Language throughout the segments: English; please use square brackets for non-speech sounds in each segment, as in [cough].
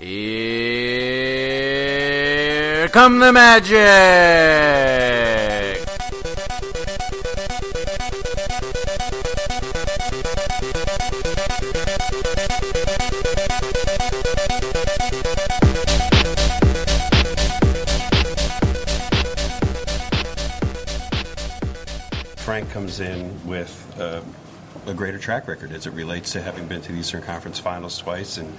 Here come the magic! Frank comes in with uh, a greater track record as it relates to having been to the Eastern Conference Finals twice and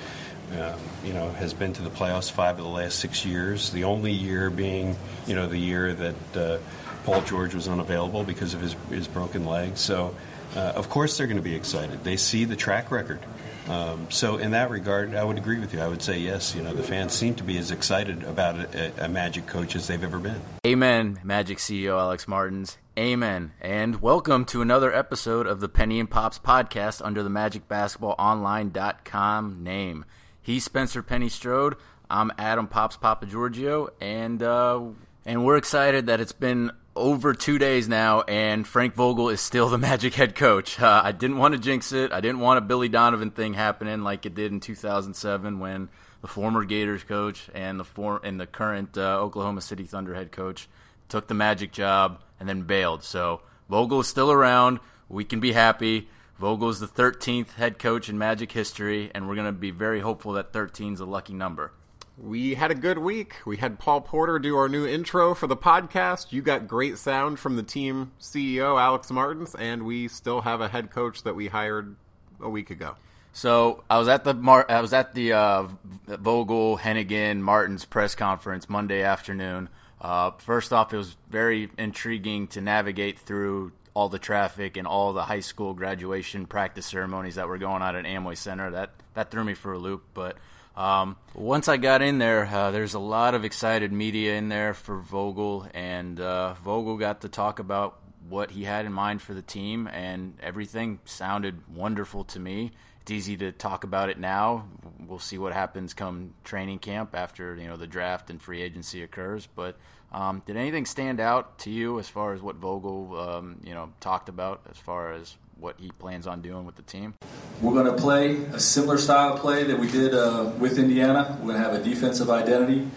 um, you know has been to the playoffs five of the last six years. The only year being you know the year that uh, Paul George was unavailable because of his his broken leg. So uh, of course they're going to be excited. They see the track record. Um, so in that regard, I would agree with you. I would say yes. You know, the fans seem to be as excited about a, a Magic coach as they've ever been. Amen, Magic CEO Alex Martins. Amen. And welcome to another episode of the Penny and Pops podcast under the MagicBasketballOnline.com name. He's Spencer Penny Strode. I'm Adam Pops Papa Giorgio, and uh, and we're excited that it's been over two days now, and Frank Vogel is still the [laughs] Magic head coach. Uh, I didn't want to jinx it. I didn't want a Billy Donovan thing happening like it did in 2007 when the former Gators coach and the form and the current uh, Oklahoma City Thunder head coach took the Magic job and then bailed. So Vogel is still around. We can be happy. Vogel is the 13th head coach in Magic history, and we're going to be very hopeful that 13 is a lucky number. We had a good week. We had Paul Porter do our new intro for the podcast. You got great sound from the team CEO, Alex Martins, and we still have a head coach that we hired a week ago. So I was at the Mar- I was at the uh, Vogel Hennigan Martins press conference Monday afternoon. Uh, first off, it was very intriguing to navigate through all the traffic and all the high school graduation practice ceremonies that were going on at Amway Center. That that threw me for a loop. But um, once I got in there, uh, there's a lot of excited media in there for Vogel, and uh, Vogel got to talk about what he had in mind for the team, and everything sounded wonderful to me. It's easy to talk about it now. We'll see what happens come training camp after you know the draft and free agency occurs. But um, did anything stand out to you as far as what Vogel um, you know talked about as far as what he plans on doing with the team? We're going to play a similar style of play that we did uh, with Indiana. We're going to have a defensive identity,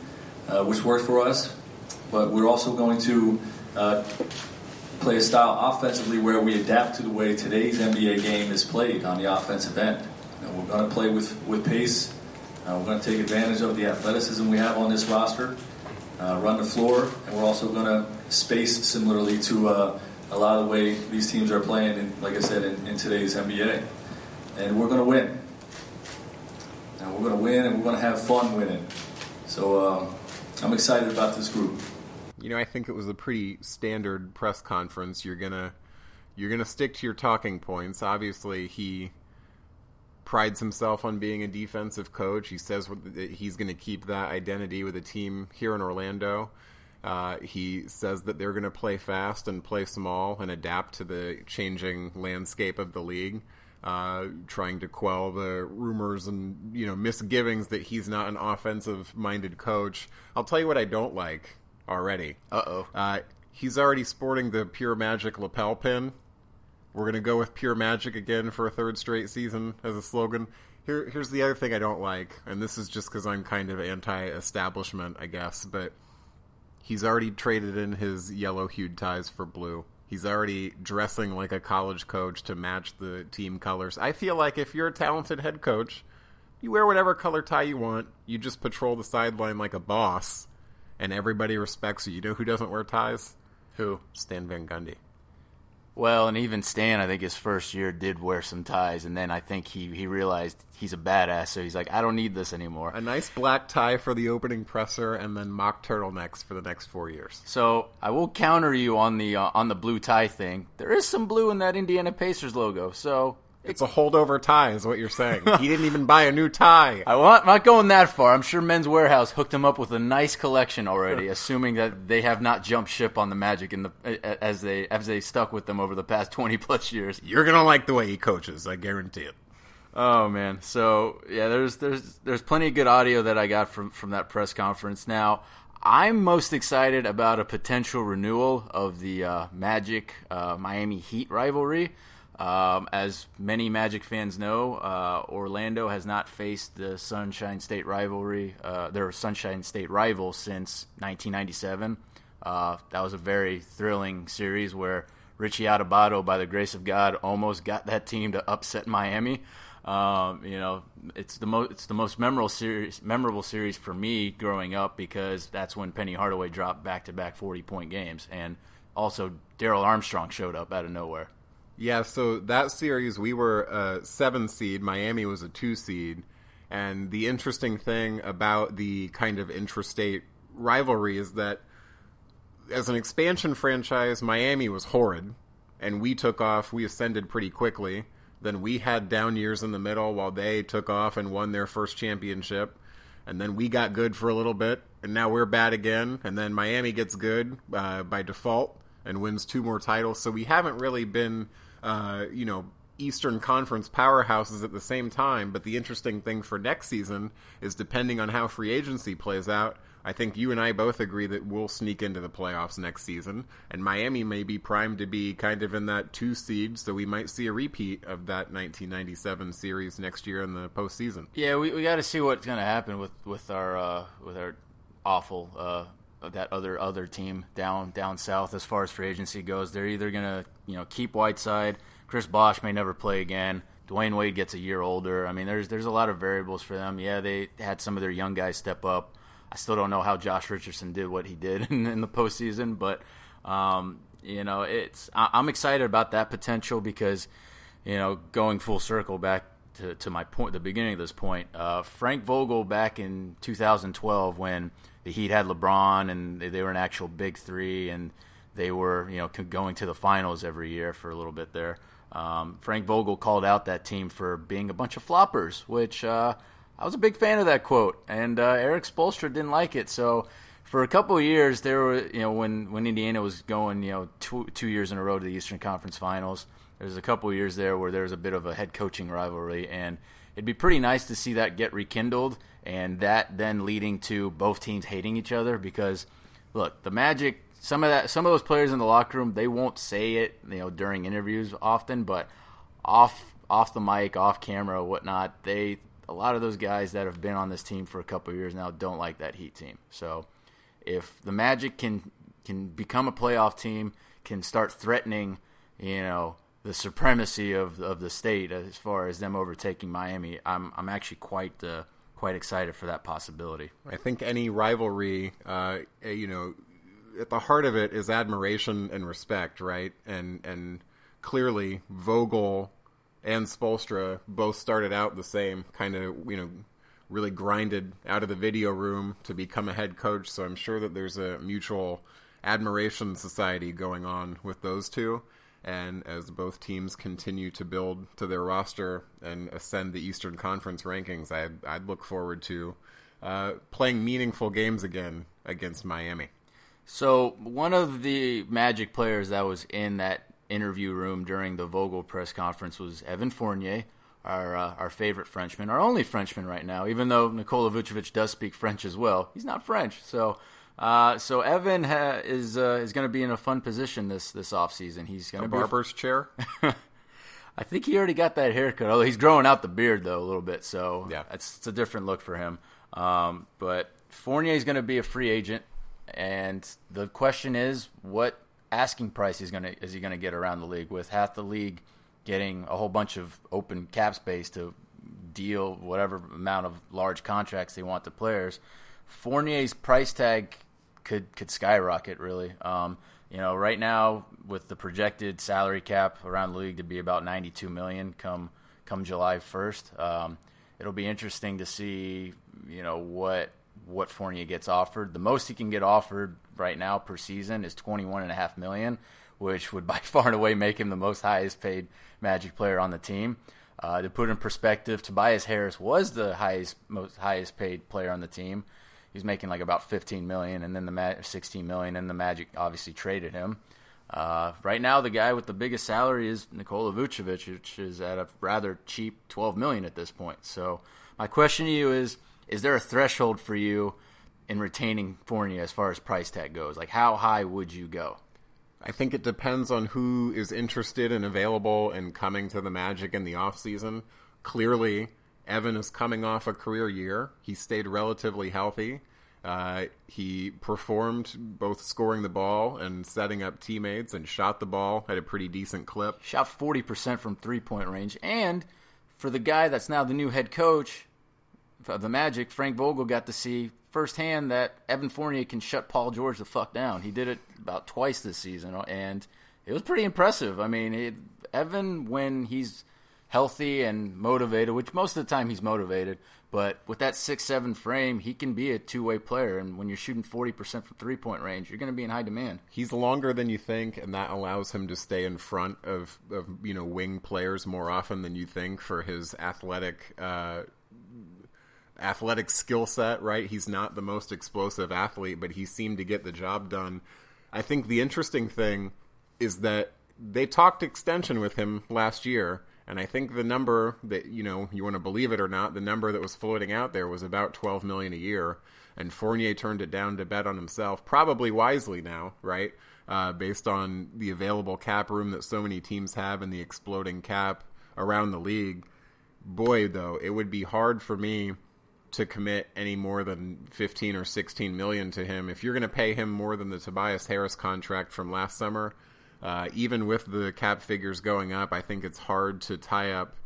uh, which worked for us, but we're also going to uh, play a style offensively where we adapt to the way today's NBA game is played on the offensive end. You know, we're going to play with, with pace. Uh, we're going to take advantage of the athleticism we have on this roster, uh, run the floor, and we're also going to space similarly to uh, a lot of the way these teams are playing, in, like I said, in, in today's NBA. And we're going to win. And we're going to win, and we're going to have fun winning. So um, I'm excited about this group. You know, I think it was a pretty standard press conference. You're gonna you're gonna stick to your talking points. Obviously, he prides himself on being a defensive coach. He says he's going to keep that identity with a team here in Orlando. Uh, he says that they're going to play fast and play small and adapt to the changing landscape of the league. Uh, trying to quell the rumors and you know misgivings that he's not an offensive-minded coach. I'll tell you what I don't like already. Uh-oh. Uh He's already sporting the Pure Magic lapel pin. We're gonna go with Pure Magic again for a third straight season as a slogan. Here, here's the other thing I don't like, and this is just because I'm kind of anti-establishment, I guess. But he's already traded in his yellow-hued ties for blue. He's already dressing like a college coach to match the team colors. I feel like if you're a talented head coach, you wear whatever color tie you want. You just patrol the sideline like a boss, and everybody respects you. You know who doesn't wear ties? Who? Stan Van Gundy. Well, and even Stan, I think his first year did wear some ties, and then I think he, he realized he's a badass, so he's like, I don't need this anymore. A nice black tie for the opening presser, and then mock turtlenecks for the next four years. So I will counter you on the uh, on the blue tie thing. There is some blue in that Indiana Pacers logo, so It's a holdover tie, is what you're saying. [laughs] he didn't even buy a new tie. I am not going that far. I'm sure Men's Wearhouse hooked him up with a nice collection already, [laughs] assuming that they have not jumped ship on the Magic in the as they as they stuck with them over the past [laughs] 20 plus years. You're gonna like the way he coaches, I guarantee it. Oh man, so yeah, there's there's there's plenty of good audio that I got from from that press conference. Now, I'm most excited about a potential renewal of the uh, Magic uh, Miami Heat rivalry. Um, as many Magic fans know, uh, Orlando has not faced the Sunshine State rivalry, uh, their Sunshine State rival since 1997. Uh, that was a very thrilling series where Richie Adubato, by the grace of God, almost got that team to upset Miami. Um, you know, it's the most it's the most memorable series memorable series for me growing up because that's when Penny Hardaway dropped back to back 40 point games, and also Darrell Armstrong showed up out of nowhere. Yeah, so that series we were a seven seed, Miami was a two seed, and the interesting thing about the kind of intrastate rivalry is that as an expansion franchise, Miami was horrid, and we took off. We ascended pretty quickly. Then we had down years in the middle while they took off and won their first championship. And then we got good for a little bit, and now we're bad again. And then Miami gets good uh, by default and wins two more titles. So we haven't really been, uh, you know, Eastern Conference powerhouses at the same time. But the interesting thing for next season is depending on how free agency plays out, I think you and I both agree that we'll sneak into the playoffs next season, and Miami may be primed to be kind of in that two seed, so we might see a repeat of that 1997 series next year in the postseason. Yeah, we, we got to see what's going to happen with with our uh, with our awful uh, that other other team down down south as far as free agency goes. They're either to you know keep Whiteside, Chris Bosh may never play again. Dwyane Wade gets a year older. I mean, there's there's a lot of variables for them. Yeah, they had some of their young guys step up. I still don't know how Josh Richardson did what he did [laughs] in, in the postseason, but um, you know, it's I, I'm excited about that potential because you know, going full circle back to, to my point, the beginning of this point, uh, Frank Vogel back in 2012 when the Heat had LeBron and they, they were an actual big three and they were you know going to the finals every year for a little bit there. Um, Frank Vogel called out that team for being a bunch of floppers, which uh, I was a big fan of that quote, and uh, Erik Spoelstra didn't like it. So for a couple of years, there were you know when when Indiana was going you know two two years in a row to the Eastern Conference Finals. There was a couple years there where there was a bit of a head coaching rivalry, and it'd be pretty nice to see that get rekindled, and that then leading to both teams hating each other because look, the Magic. Some of that, some of those players in the locker room, they won't say it, you know, during interviews often, but off off the mic, off camera, whatnot, they a lot of those guys that have been on this team for a couple years now don't like that Heat team. So if the Magic can can become a playoff team, can start threatening, you know, the supremacy of of the state as far as them overtaking Miami, I'm I'm actually quite uh, quite excited for that possibility. I think any rivalry, uh, you know, at the heart of it is admiration and respect, right? And and clearly Vogel and Spoelstra both started out the same kind of you know really grinded out of the video room to become a head coach. So I'm sure that there's a mutual admiration society going on with those two. And as both teams continue to build to their roster and ascend the Eastern Conference rankings, I'd, I'd look forward to uh, playing meaningful games again against Miami. So one of the Magic players that was in that interview room during the Vogel press conference was Evan Fournier, our uh, our favorite Frenchman, our only Frenchman right now. Even though Nikola Vucevic does speak French as well, he's not French. So, uh, so Evan ha- is uh, is going to be in a fun position this this off season. He's going to be barber's chair. [laughs] I think he already got that haircut. Although he's growing out the beard though a little bit, so yeah, it's, it's a different look for him. Um, but Fournier is going to be a free agent, and the question is, what asking price he's gonna is he gonna get around the league with half the league getting a whole bunch of open cap space to deal whatever amount of large contracts they want to players. Fournier's price tag could could skyrocket really. Um, you know, right now with the projected salary cap around the league to be about 92 million come come July 1st. Um, it'll be interesting to see, you know, what what Fournier gets offered. The most he can get offered right now per season is twenty one and a half million, which would [laughs] by far and away make him the most highest paid Magic player on the team. Uh, to put in perspective, Tobias Harris was the highest most highest paid player on the team. He's making like about 15 million, and then the Ma- 16 million, and the Magic obviously traded him. Uh, right now, the guy with the biggest salary is Nikola Vucevic, which is at a rather cheap 12 million at this point. So, my question to you is: Is there a threshold for you in retaining Fournier as far as price tag goes? Like, how high would you go? I think it depends on who is interested and available and coming to the Magic in the offseason. Clearly, Evan is coming off a career year. He stayed relatively healthy. Uh, he performed both scoring the ball and setting up teammates and shot the ball at a pretty decent clip. Shot 40% from three point range. And for the guy that's now the new head coach of the Magic, Frank Vogel got to see firsthand that Evan Fournier can shut Paul George the fuck down. He did it about twice this season, and it was pretty impressive. I mean, it, Evan, when he's healthy and motivated, which most of the time he's motivated, but with that six seven frame, he can be a two way player. And when you're shooting forty percent from three point range, you're going to be in high demand. He's longer than you think, and that allows him to stay in front of, of you know wing players more often than you think for his athletic. Uh, athletic skill set, right? He's not the most explosive athlete, but he seemed to get the job done. I think the interesting thing is that they talked extension with him last year, and I think the number that you know you want to believe it or not, the number that was floating out there was about 12 million a year, and Fournier turned it down to bet on himself, probably wisely now, right? Uh, based on the available cap room that so many teams have and the exploding cap around the league. Boy, though, it would be hard for me to commit any more than 15 or 16 million to him. If you're going to pay him more than the Tobias Harris contract from last summer, uh, even with the cap figures going up, I think it's hard to tie up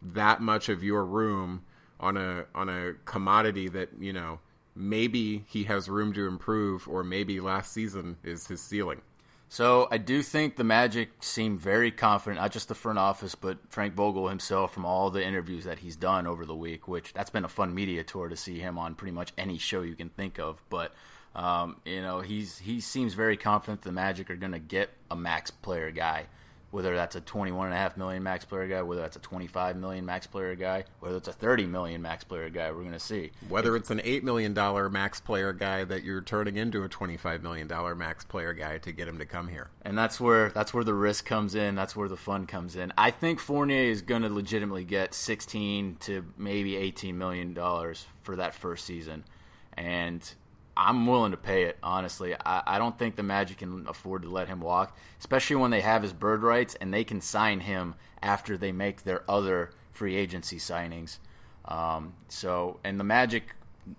that much of your room on a on a commodity that you know maybe he has room to improve, or maybe last season is his ceiling. So I do think the Magic seem very confident, not just the front office, but Frank Vogel himself from all the interviews that he's done over the week. Which that's been a fun media tour to see him on pretty much any show you can think of. But um, you know, he's he seems very confident the Magic are going to get a max player guy whether that's a 21.5 million max player guy, whether that's a 25 million max player guy, whether it's a 30 million max player guy, we're going to see. Whether it's an $8 million max player guy that you're turning into a $25 million max player guy to get him to come here. And that's where that's where the risk comes in, that's where the fun comes in. I think Fournier is going to legitimately get 16 to maybe 18 million dollars for that first season. And I'm willing to pay it, honestly. I, I, don't think the Magic can afford to let him walk, especially when they have his bird rights and they can sign him after they make their other free agency signings. Um, so, and the Magic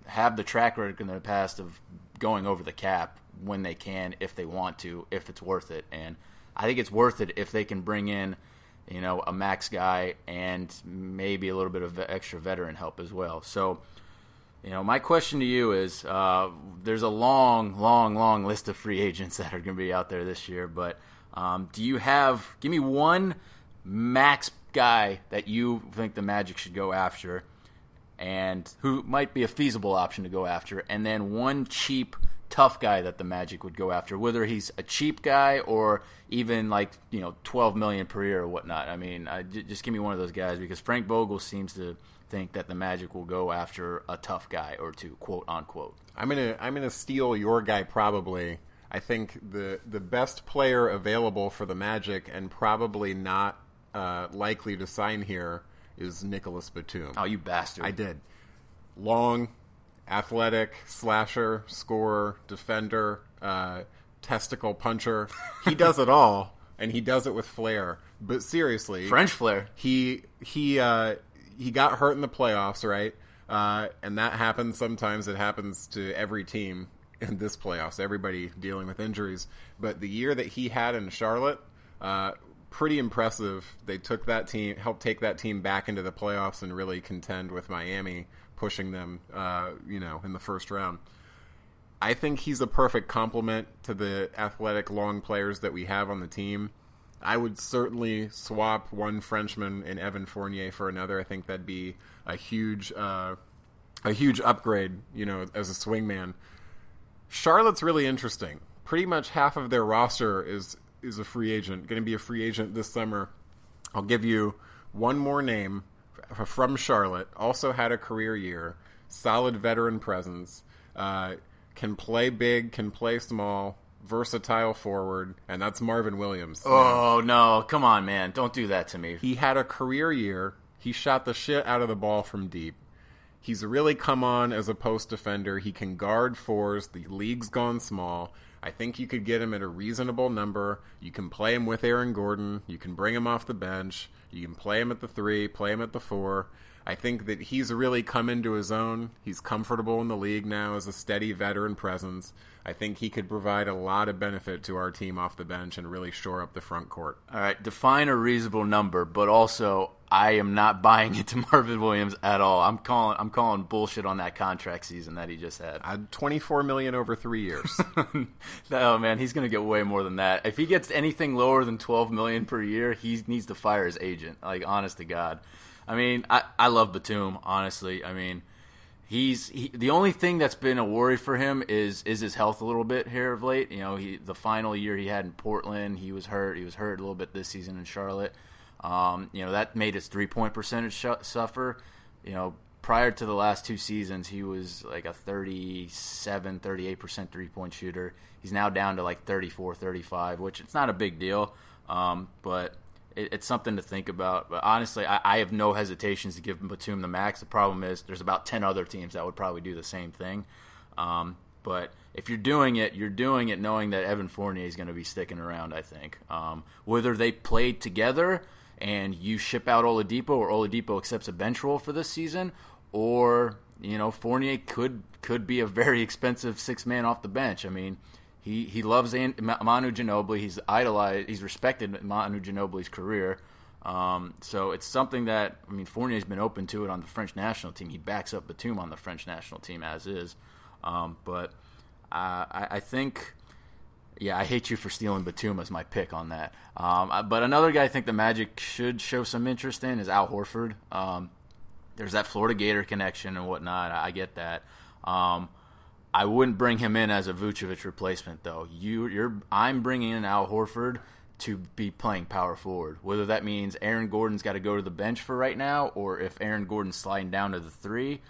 have the track record in the past of going over the cap when they can, if they want to, if it's worth it. And I think it's worth it if they can bring in, you know, a max guy and maybe a little bit of extra veteran help as well. So, you know, my question to you is: uh, there's a long, long, long list of free [laughs] agents that are going to be out there this year, but um, do you have? Give me one max guy that you think the Magic should go after, and who might be a feasible option to go after, and then one cheap, tough guy that the Magic would go after, whether he's a cheap guy or even like you know, twelve million per year or whatnot. I mean, just give me one of those guys because Frank Vogel seems to think that the Magic will go after a tough guy or two, quote unquote. I'm gonna I'm gonna steal your guy probably. I think the the best player available for the Magic and probably not uh, likely to sign here is Nicolas Batum. Oh, you bastard! I did. Long, athletic, slasher, scorer, defender, uh, testicle puncher. He [laughs] does it all, and he does it with flair. But seriously, French flair. He he uh, he got hurt in the playoffs, right? Uh, and that happens sometimes. It happens to every team in this playoffs. Everybody dealing with injuries. But the year that he had in Charlotte, uh, pretty impressive. They took that team, helped take that team back into the playoffs, and really contend with Miami, pushing them, uh, you know, in the first round. I think he's a perfect complement to the athletic long players that we have on the team. I would certainly swap one Frenchman in Evan Fournier for another. I think that'd be a huge, uh, a huge upgrade. You know, as a swingman. Charlotte's really interesting. Pretty much half of their roster is is a free agent. Going to be a free agent this summer. I'll give you one more name from Charlotte. Also had a career year. Solid veteran presence. Uh, can play big. Can play small versatile forward, and that's Marvin Williams. Oh no, come on, man! Don't do that to me. He had a career year. He shot the shit out of the ball from deep. He's really come on as a post defender. He can guard fours. The league's gone small. I think you could get him at a reasonable number. You can play him with Aaron Gordon. You can bring him off the bench. You can play him at the three, play him at the four. I think that he's really come into his own. He's comfortable in the league now as a steady veteran presence. I think he could provide a lot of benefit to our team off the bench and really shore up the front court. All right, define a reasonable number, but also I am not [laughs] buying into Marvin Williams at all. I'm calling I'm calling bullshit on that contract season that he just had. Uh, 24 million over 3 years. [laughs] oh man, he's going to get way more than that. If he gets anything lower than 12 million per year, he needs to fire his agent. Like honest to god. I mean, I I love Batum, honestly. I mean, he's he, the only thing that's been a worry for him is is his health a little bit here of late. You know, he the final year he had in Portland, he was hurt. He was hurt a little bit this season in Charlotte. Um, you know, that made his three point percentage sh- suffer. You know, prior to the last two seasons, he was like a 37, 38% three point shooter. He's now down to like 34, 35, which it's not a big deal. Um, but it, it's something to think about. But honestly, I, I, have no hesitations to give Batum the max. The problem is there's about 10 other teams that would probably do the same thing. Um, but if you're doing it, you're doing it knowing that Evan Fournier is going to be sticking around, I think. Um, whether they played together and you ship out Oladipo or Oladipo accepts a bench role for this season, or you know Fournier could could be a very [laughs] expensive six man off the bench. I mean, he he loves Manu Ginobili. He's idolized. He's respected Manu Ginobili's career. Um, so it's something that I mean Fournier's been open to it on the French national team. He backs up Batum on the French national team as is. Um, but uh, I, I think yeah, I hate you for stealing Batum as my pick on that. Um, but another guy I think the Magic should show some interest in is Al Horford. Um, there's that Florida Gator connection and whatnot. I, get that. I wouldn't bring him in as a Vucevic replacement though. You, you're, I'm bringing in Al Horford to be playing power forward. Whether that means Aaron Gordon's got to go to the bench for right now, or if Aaron Gordon's sliding down to the three.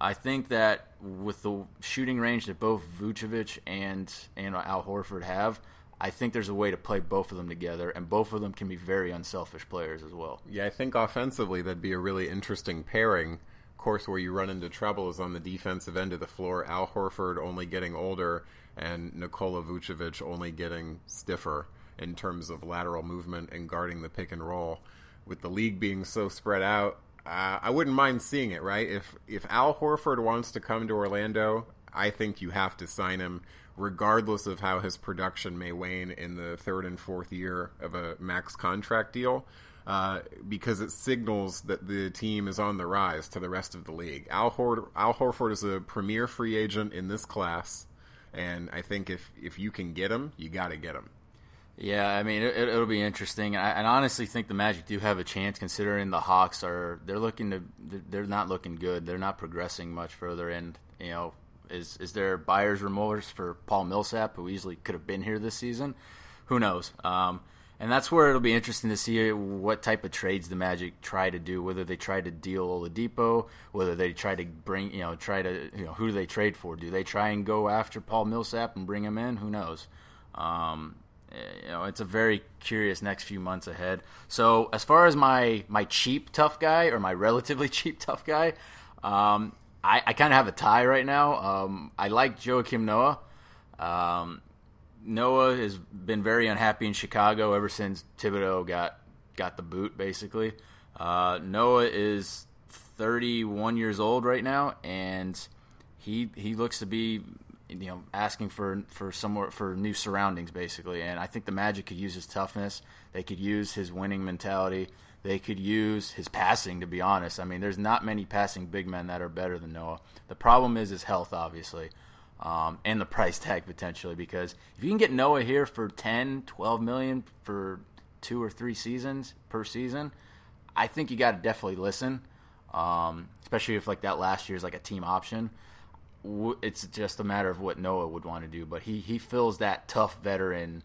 I think that with the shooting range that both Vucevic and and Al Horford have, I think there's a way to play both of them together, and both of them can be very unselfish players as well. Yeah, I think offensively that'd be a really interesting pairing. Course, where you run into trouble is on the defensive end of the floor. Al Horford only getting older, and Nikola Vucevic only getting stiffer in terms of lateral movement and guarding the pick and roll. With the league being so spread out, uh, I wouldn't mind seeing it. Right? If if Al Horford wants to come to Orlando, I think you have to sign him, regardless of how his production may wane in the third and fourth year of a max contract deal. Uh, because it signals that the team is on the rise to the rest of the league. Al, Hor- Al Horford is a premier free agent in this class, and I think if if you can get him, you got to get him. Yeah, I mean it, will be interesting. I, honestly think the Magic do have a chance, considering the Hawks are they're looking to they're not looking good. They're not progressing much further. And you know, is is there buyer's remorse for Paul Millsap, who easily could have been here this season? Who knows? Um, and that's where it'll be interesting to see what type of trades the Magic try to do. Whether they try to deal Oladipo, whether they try to bring you know try to you know who do they trade for? Do they try and go after Paul Millsap and bring him in? Who knows? Um, you know, it's a very curious next few months ahead. So as far as my my cheap tough guy or my relatively [laughs] cheap tough guy, um, I, I kind of have a tie right now. Um, I like Joakim Noah. Um, Noah has been very unhappy in Chicago ever since Thibodeau got got the boot. Basically, uh, Noah is 31 years old right now, and he he looks to be you know asking for for somewhere for new surroundings basically. And i think the magic could use his toughness. They could use his winning mentality. They could use his passing to be honest. I mean there's not many passing big men that are better than noah. The problem is his health obviously um, and the price tag potentially because if you can get noah here for 10 12 million for two or three seasons per season i think you got to definitely listen um, especially if like that last year is like a team option it's just a matter of what Noah would want to do. But he, he fills that tough veteran,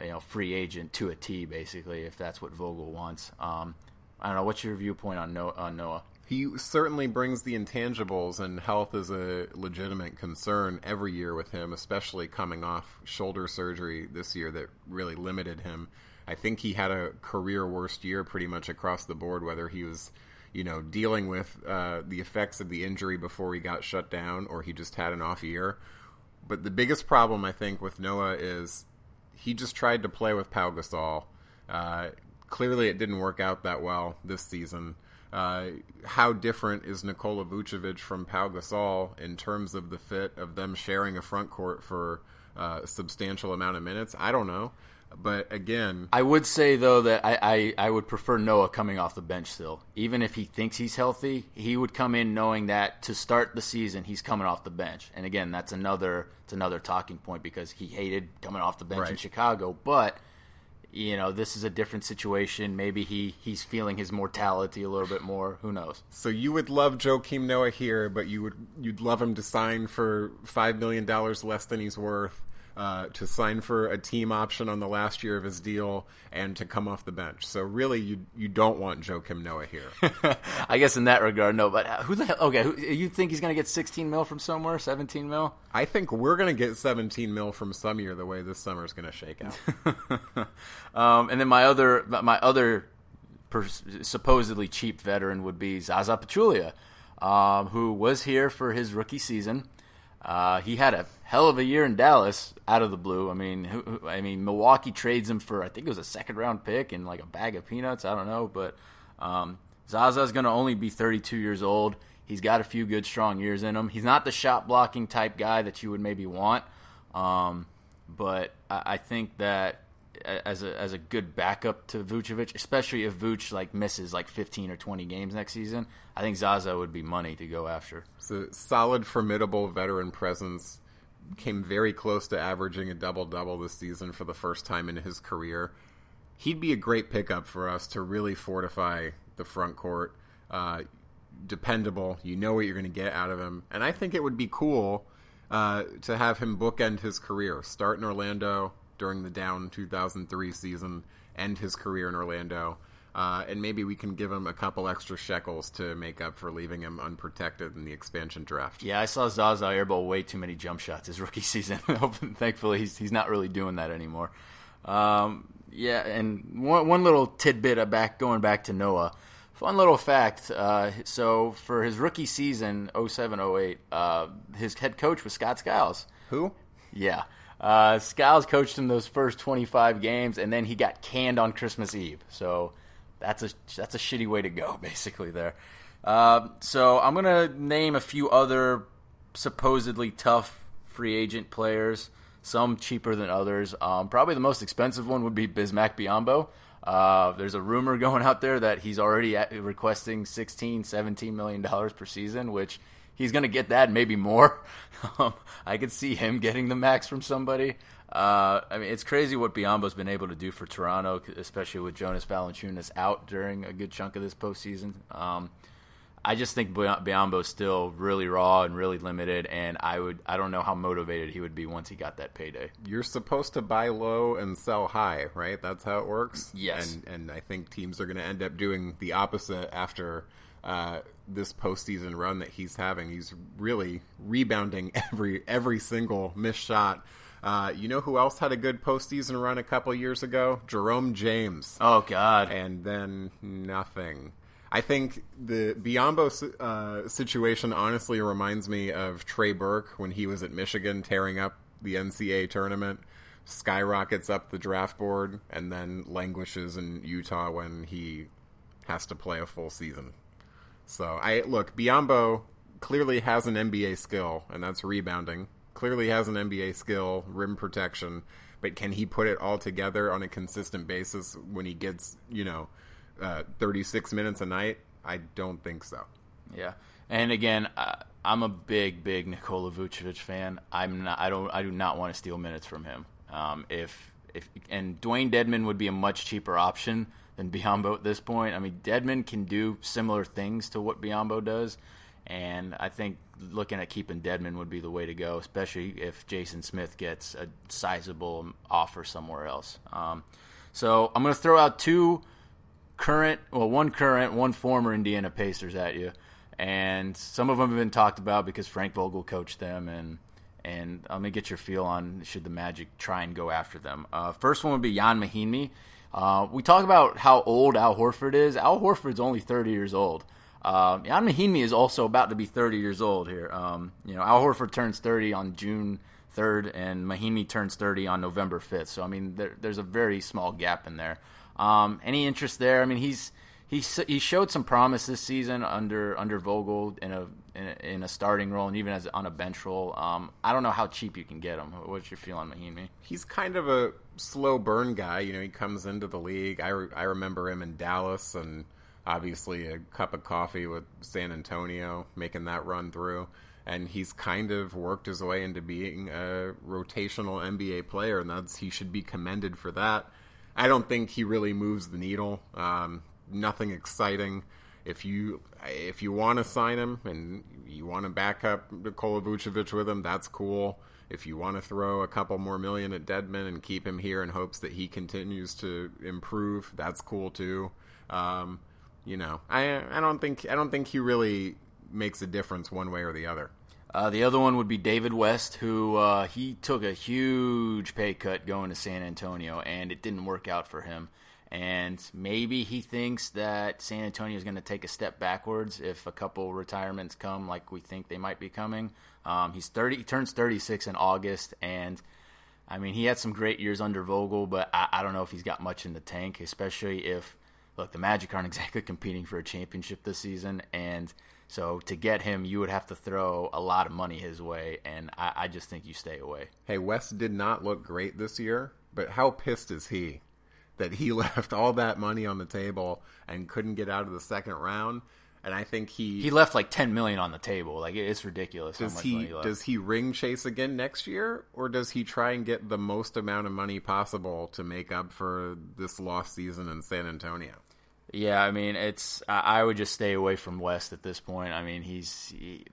you know, free agent to a T, basically, if that's what Vogel wants. Um, I don't know. What's your viewpoint on Noah? On Noah? He certainly brings the intangibles, and health is a legitimate concern every year with him, especially coming off shoulder surgery this year that really limited him. I think he had a career worst year pretty much across the board, whether he was you know, dealing with uh, the effects of the injury before he got shut down, or he just had an off year. But the biggest problem I think with Noah is he just tried to play with Pau Gasol. Uh, clearly, it didn't work out that well this season. Uh, how different is Nikola Vucevic from Pau Gasol in terms of the fit of them sharing a front court for uh, a substantial amount of minutes? I don't know. But again, I would say though that I, I, I, would prefer Noah coming off the bench still. Even if he thinks he's healthy, he would come in knowing that to start the season he's coming off the bench. And again, that's another it's another talking point because he hated coming off the bench right. in Chicago. But you know, this is a different situation. Maybe he, he's feeling his mortality a little bit more. Who knows? So you would love Joakim Noah here, but you would you'd love him to sign for five million dollars less than he's worth uh, to sign for a team option on the last year of his deal and to come off the bench. So really, you you don't want Joakim Noah here. [laughs] I guess in that regard, no. But who the hell? Okay, who, you think he's going to get 16 mil from somewhere? 17 mil? I think we're going to get 17 mil from some year. The way this summer is going to shake out. [laughs] um, and then my other my other supposedly cheap veteran would be Zaza Pachulia, um, who was here for his rookie season. Uh, he had a hell of a year in Dallas out of the blue. I mean, who, who, I mean, Milwaukee trades him for I think it was a second round pick and like a bag of peanuts. I don't know, but um, Zaza's going to only be 32 years old. He's got a few good, strong years in him. He's not the shot blocking type guy that you would maybe want, um, but I, I think that as a as a good backup to Vucevic, especially if Vuce like misses like 15 or 20 games next season. I think Zaza would be money to go after. So solid, formidable veteran presence. Came very close to averaging a double double this season for the first time in his career. He'd be a great pickup for us to really fortify the front court. Uh, dependable, you know what you're going to get out of him, and I think it would be cool uh, to have him bookend his career. Start in Orlando, during the down 2003 season, end his career in Orlando. Uh, and maybe we can give him a couple extra shekels to make up for leaving him unprotected in the expansion draft. Yeah, I saw Zaza airball way too many jump shots his [laughs] rookie season. [laughs] Thankfully, he's he's not really doing that anymore. Um, yeah, and one one little tidbit back going back to Noah. Fun little fact. Uh, so for his rookie season, 07-08, uh, his head coach was Scott Skiles. Who? Yeah. Uh, Skiles coached him those first 25 games, and then he got canned on Christmas Eve. So that's a that's a shitty way to go, [laughs] basically. There. Uh, so I'm gonna name a few other supposedly tough free agent players. Some cheaper than others. Um, probably the most expensive one would be Bismack Biyombo. Uh, there's a rumor [laughs] going out there that he's already requesting 16, 17 million dollars per season, which he's going to get that and maybe more. [laughs] Um, I could see him getting the max from somebody. Uh, I mean, it's crazy what Biyombo's been able to do for Toronto, especially with Jonas Valanciunas out during a good chunk of this postseason. Um, I just think Biyombo's still really raw and really limited, and I would I don't know how motivated he would be once he got that payday. You're supposed to buy low and sell high, right? That's how it works. Yes, and and I think teams are going to end up doing the opposite after uh, this postseason run that he's having. He's really rebounding [laughs] every every single missed shot. Uh, you know who else had a good postseason run a couple years ago? Jerome James. Oh God! And then nothing. I think the Biyombo uh, situation honestly reminds me of Trey Burke when he was at Michigan tearing up the NCAA tournament, skyrockets up the draft board, and then languishes in Utah when he has to play a full season. So I look, Biyombo clearly has an NBA skill, and that's rebounding. Clearly has an NBA skill, rim protection, but can he put it all together on a consistent basis when he gets, you know, uh, 36 minutes a night? I don't think so. Yeah, and again, uh, I'm a big, big Nikola Vucevic fan. I'm not. I don't. I do not want to steal minutes from him. Um, if if and Dewayne Dedmon would be a much cheaper option than Biyombo at this point. I mean, Dedmon can do similar things to what Biyombo does, and I think looking at keeping Dedmon would be the way to go, especially if Jason Smith gets a sizable offer somewhere else. Um, so I'm going to throw out two current, well, one current, one former Indiana Pacers at you, and some of them have been talked about because Frank Vogel coached them, and and I'm gonna get your feel on should the Magic try and go after them. Uh, first one would be Jan Mahinmi. Uh, we talk about how old Al Horford is. Al Horford's only 30 years old. Um, Jan Mahinmi is also about to be 30 years old here. Um, you know, Al Horford turns 30 on June 3rd, and Mahinmi turns 30 on November 5th. So I mean, there, there's a very small gap in there. Um, any interest there? I mean, he's he he showed some promise this season under under Vogel in a in a, in a starting role and even as on a bench role. Um, I don't know how cheap you can get him. What's your feel on Mahinmi? He's kind of a slow burn guy. You know, he comes into the league. I re- I remember him in Dallas and obviously a cup of coffee with San Antonio, making that run through. And he's kind of worked his way into being a rotational NBA player, and that's he should be commended for that. I don't think he really moves the needle. Um, nothing exciting. If you if you want to sign him and you want to back up Nikola Vucevic with him, that's cool. If you want to throw a couple more million at Dedmon and keep him here in hopes that he continues to improve, that's cool too. Um, you know, I I don't think I don't think he really makes a difference one way or the other. Uh, the other one would be David West, who uh, he took a huge pay cut going to San Antonio, and it didn't work out for him. And maybe he thinks that San Antonio is going to take a step backwards if a couple retirements come, like we think they might be coming. Um, he's thirty, he turns thirty six in August, and I mean he had some great years under Vogel, but I, I don't know if he's got much in the tank, especially if look the Magic aren't [laughs] exactly competing for a championship this season, and so to get him, you would have to throw a lot of money his way, and I, I just think you stay away. Hey, West did not look great this year, but how pissed is he that he [laughs] left all that money on the table and couldn't get out of the second round? And I think he He left like ten million on the table. Like it's ridiculous. how does he left. does he ring chase again next year, or does he try and get the most amount of money possible to make up for this lost season in San Antonio? Yeah, I mean, it's I, would just stay away from West at this point. I mean, he's he,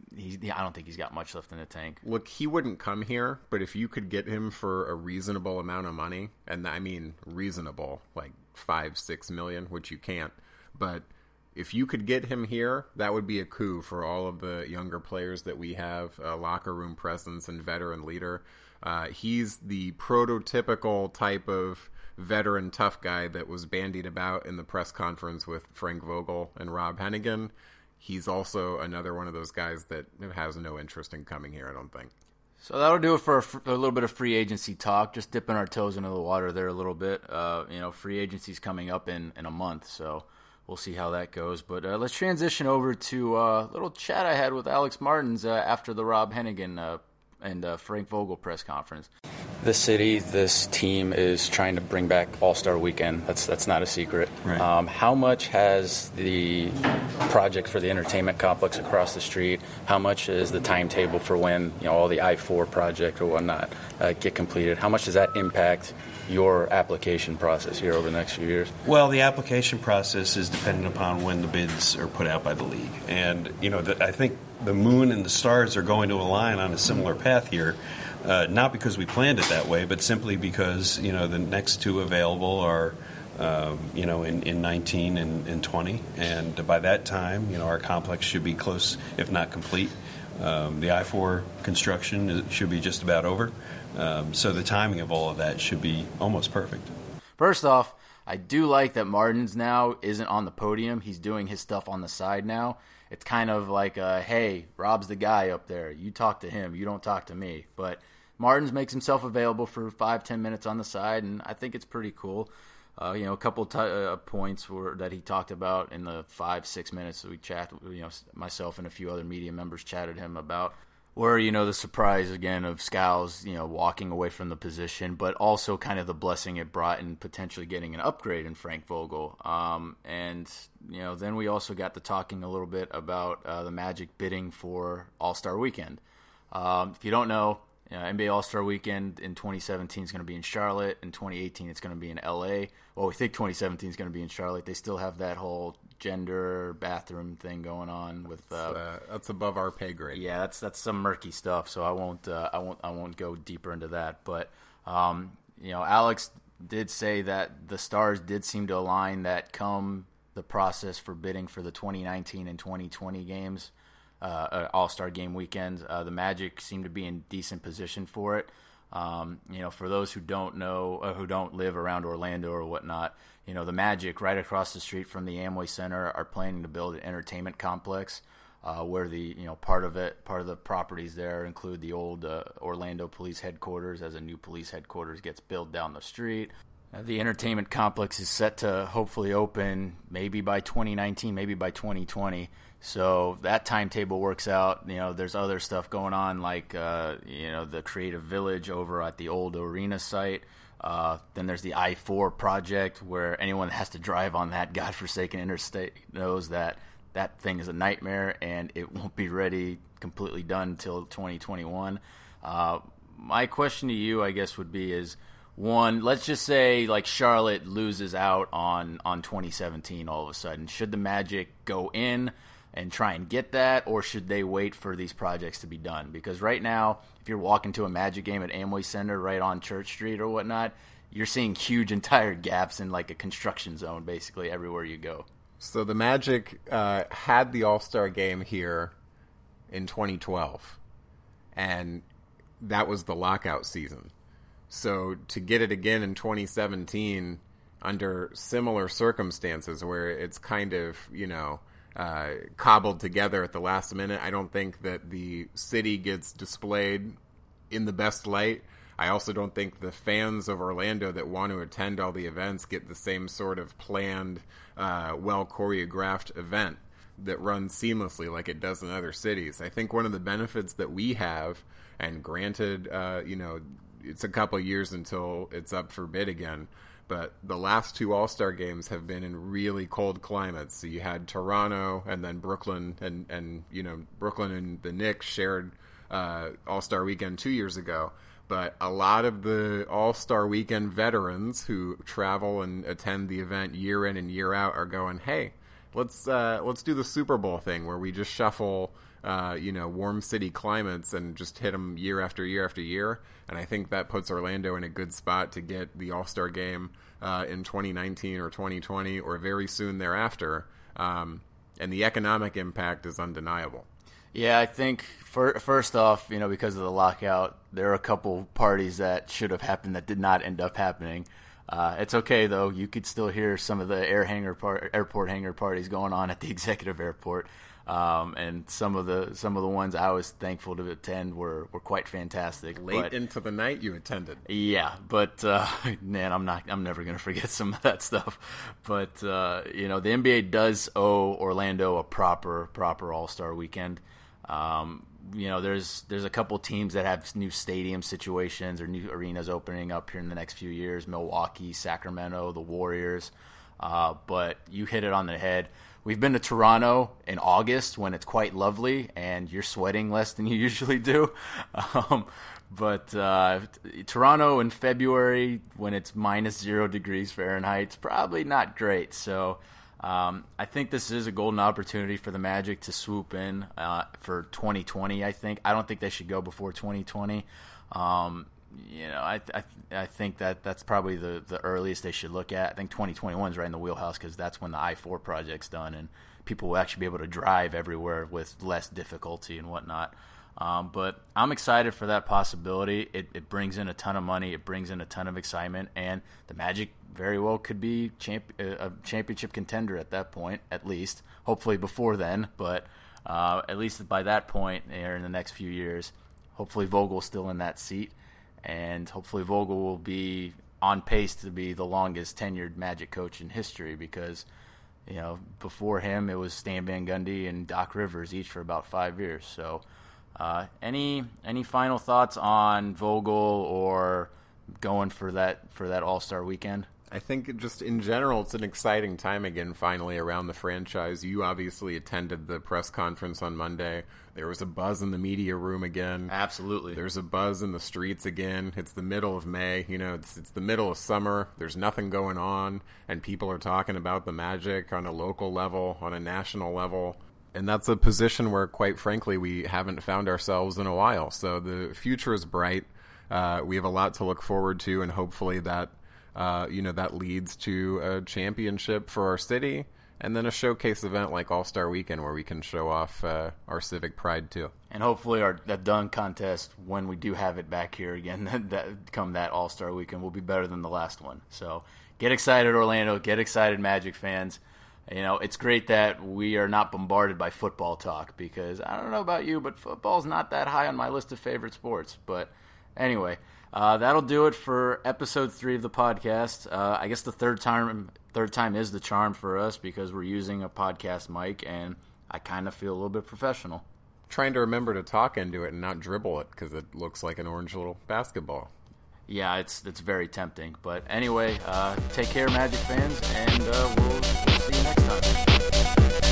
I don't think he's got much left in the tank. Look, he wouldn't come here, but if you could get him for a reasonable amount of money, and I mean reasonable, like five, six million, which you can't, but if you could get him here, that would be a coup for all of the younger players that we have, uh, locker room presence and veteran leader. Uh, he's the prototypical type of veteran tough guy that was bandied about in the press conference with Frank Vogel and Rob Hennigan. He's also another one of those guys that has no interest in coming here, I don't think. So that'll do it for a, a little bit of free agency talk. Just dipping our toes into the water there a little bit. Uh, you know, free agency's coming up in, in a month, so we'll see how that goes. But uh, let's transition over to uh, a little chat I had with Alex Martins uh, after the Rob Hennigan uh, and uh, Frank Vogel press conference. This city, this team is trying to bring back All Star Weekend. That's that's not a secret. Right. Um, how much has the project for the entertainment complex across the street? How much is the timetable for when you know all the I four project or whatnot uh, get completed? How much does that impact your application process here over the next few years? Well, the application process is dependent upon when the bids are put out by the league, and you know, the, I think the moon and the stars are going to align on a similar path here. Uh, not because we planned it that way, but simply because you know the next two available are. Um, you know, in, in 19 and, and 20, and by that time, you know, our complex should be close, if not complete. Um, the I-4 construction is- should be just about over, um, so the timing of all of that should be almost perfect. First off, I do like that Martins now isn't on the podium. He's doing his stuff on the side now. It's kind of like, uh, hey, Rob's the guy up there. You talk to him. You don't talk to me. But Martins makes himself available for five, ten minutes on the side, and I think it's pretty cool. Uh, you know, a couple t- uh, points were, that he talked about in the five, six minutes that we chat. You know, myself and a few other media members chatted him about where you know the surprise again of Skiles, you know, walking away from the position, but also kind of the blessing it brought in potentially getting an upgrade in Frank Vogel. Um, and you know, then we also got to talking a little bit about uh, the Magic bidding for All Star Weekend. Um, if you don't know, know, NBA All Star Weekend in 2017 is going to be in Charlotte. In 2018, it's going to be in LA. Well, we think 2017 is going to be in Charlotte. They still have that whole gender bathroom thing going on with uh, Uh, that's above our pay grade. yeah, that's that's some murky stuff. So I won't uh, I won't I won't go deeper into that. But um, you know, Alex did say that the stars did seem to align that come the process for bidding for the 2019 and 2020 games, uh, All Star Game weekend. Uh, the Magic seemed to be in decent position for it. Um, you know, for those who don't know, uh, who don't live around Orlando or whatnot, you know, the Magic right across the street from the Amway Center are planning to build an entertainment complex. Uh, where the you know part of it, part of the properties there include the old uh, Orlando Police Headquarters as a new police headquarters gets built down the street. Uh, the entertainment complex is set to hopefully open maybe by 2019, maybe by 2020. So that timetable works out. You know, there's other stuff going on like uh, you know the Creative Village over at the old arena site. Uh, then there's the I-4 project where anyone that has to drive on that [laughs] godforsaken interstate knows that that thing is a nightmare and it won't be ready completely done until 2021. Uh, my question to you, I guess, would be is one, let's just say like Charlotte loses out on on 2017 all of a sudden. Should the Magic go in and try and get that, or should they wait for these projects to be done? Because right now, if you're walking to a Magic game at Amway Center right on Church Street or whatnot, you're seeing huge [laughs] entire gaps in like a construction zone basically everywhere you go. So the Magic uh, had the All Star game here in 2012, and that was the lockout season. So to get it again in 2017 under similar circumstances where it's kind of, you know, uh, cobbled together at the last minute, I don't think that the city gets displayed in the best light. I also don't think the fans of Orlando that want to attend all the events get the same sort of planned, uh, well choreographed event that runs seamlessly like it does in other cities. I think one of the benefits that we have, and granted, uh, you know, it's a couple years until it's up for bid again. But the last two All Star games have been in really cold climates. So you had Toronto and then Brooklyn, and and you know Brooklyn and the Knicks shared uh, All Star Weekend two years ago but a lot of the All Star Weekend veterans who travel and attend the event year in and year out are going, "Hey, let's uh, let's do the Super Bowl thing where we just shuffle, uh, you know, warm city climates and just hit them year after year after year." And I think that puts Orlando in a good spot to get the All Star game uh, in 2019 or 2020 or very soon thereafter. Um, and the economic impact is undeniable. Yeah, I think for, first off, you know, because of the lockout, there are a couple parties that should have happened that did not end up happening. Uh, it's okay though; you could still hear some of the air hangar par- airport hangar parties going on at the [laughs] executive airport, um, and some of the some of the ones I was thankful to attend were, were quite fantastic. Late but, into the night, you attended. Yeah, but uh, [laughs] man, I'm not. I'm never gonna forget [laughs] some of that stuff. But uh, you know, the NBA does owe Orlando a proper proper All Star weekend. Um, you know, there's there's a couple teams that have new stadium situations or new arenas opening up here in the next few years: Milwaukee, Sacramento, the Warriors. Uh, but you hit it on the head. We've been to Toronto in August when it's quite lovely and you're sweating less than you [laughs] usually do. Um, but uh, Toronto in February when it's minus zero degrees Fahrenheit, it's probably not great. So um, I think this is a golden opportunity for the Magic to swoop in uh, for 2020. I think I don't think they should go before 2020. Um, you know, I, I I think that that's probably the the earliest they should look at. I think 2021 is right in the wheelhouse because that's when the I4 project's done and people will actually be able to drive everywhere with less difficulty and whatnot. Um, but I'm excited for that possibility. It, it, brings in a ton of money. It brings in a ton of excitement, and the Magic very well could be champ- a championship contender at that point, at least. Hopefully before then, but uh, at least by that point, or in the next few years, hopefully Vogel's still in that seat, and hopefully Vogel will be on pace to be the longest tenured Magic coach in history because. You know, before him, it was Stan Van Gundy and Doc Rivers, each for about five years. So, uh, any any final thoughts on Vogel or going for that for that All Star weekend? I think just in general, it's an exciting time again, finally, around the franchise. You obviously attended the press conference on Monday. There was a buzz in the media room again. Absolutely. There's a buzz in the streets again. It's the middle of May. You know, it's, it's the middle of summer. There's nothing going on, and people are talking about the magic on a local level, on a national level. And that's a position where, quite frankly, we haven't found ourselves in a while. So the future is bright. Uh, we have a lot to look forward to, and hopefully that uh, you know that leads to a championship for our city and then a showcase event like All Star Weekend where we can show off uh, our civic pride too. And hopefully, our that dunk contest when we do have it back here again, [laughs] that, that come that All Star Weekend will be better than the last one. So get excited, Orlando! Get excited, Magic fans! You know it's great that we are not bombarded by football talk because I don't know about you, but football's not that high on my list of favorite sports. But anyway. Uh, that'll do it for episode three of the podcast. Uh, I guess the third time third time is the charm for us because we're using a podcast mic, and I kind of feel a little bit professional. Trying to remember to talk into it and not dribble it because it looks like an orange little basketball. Yeah, it's it's very tempting. But anyway, uh, take care, Magic fans, and uh, we'll, we'll see you next time.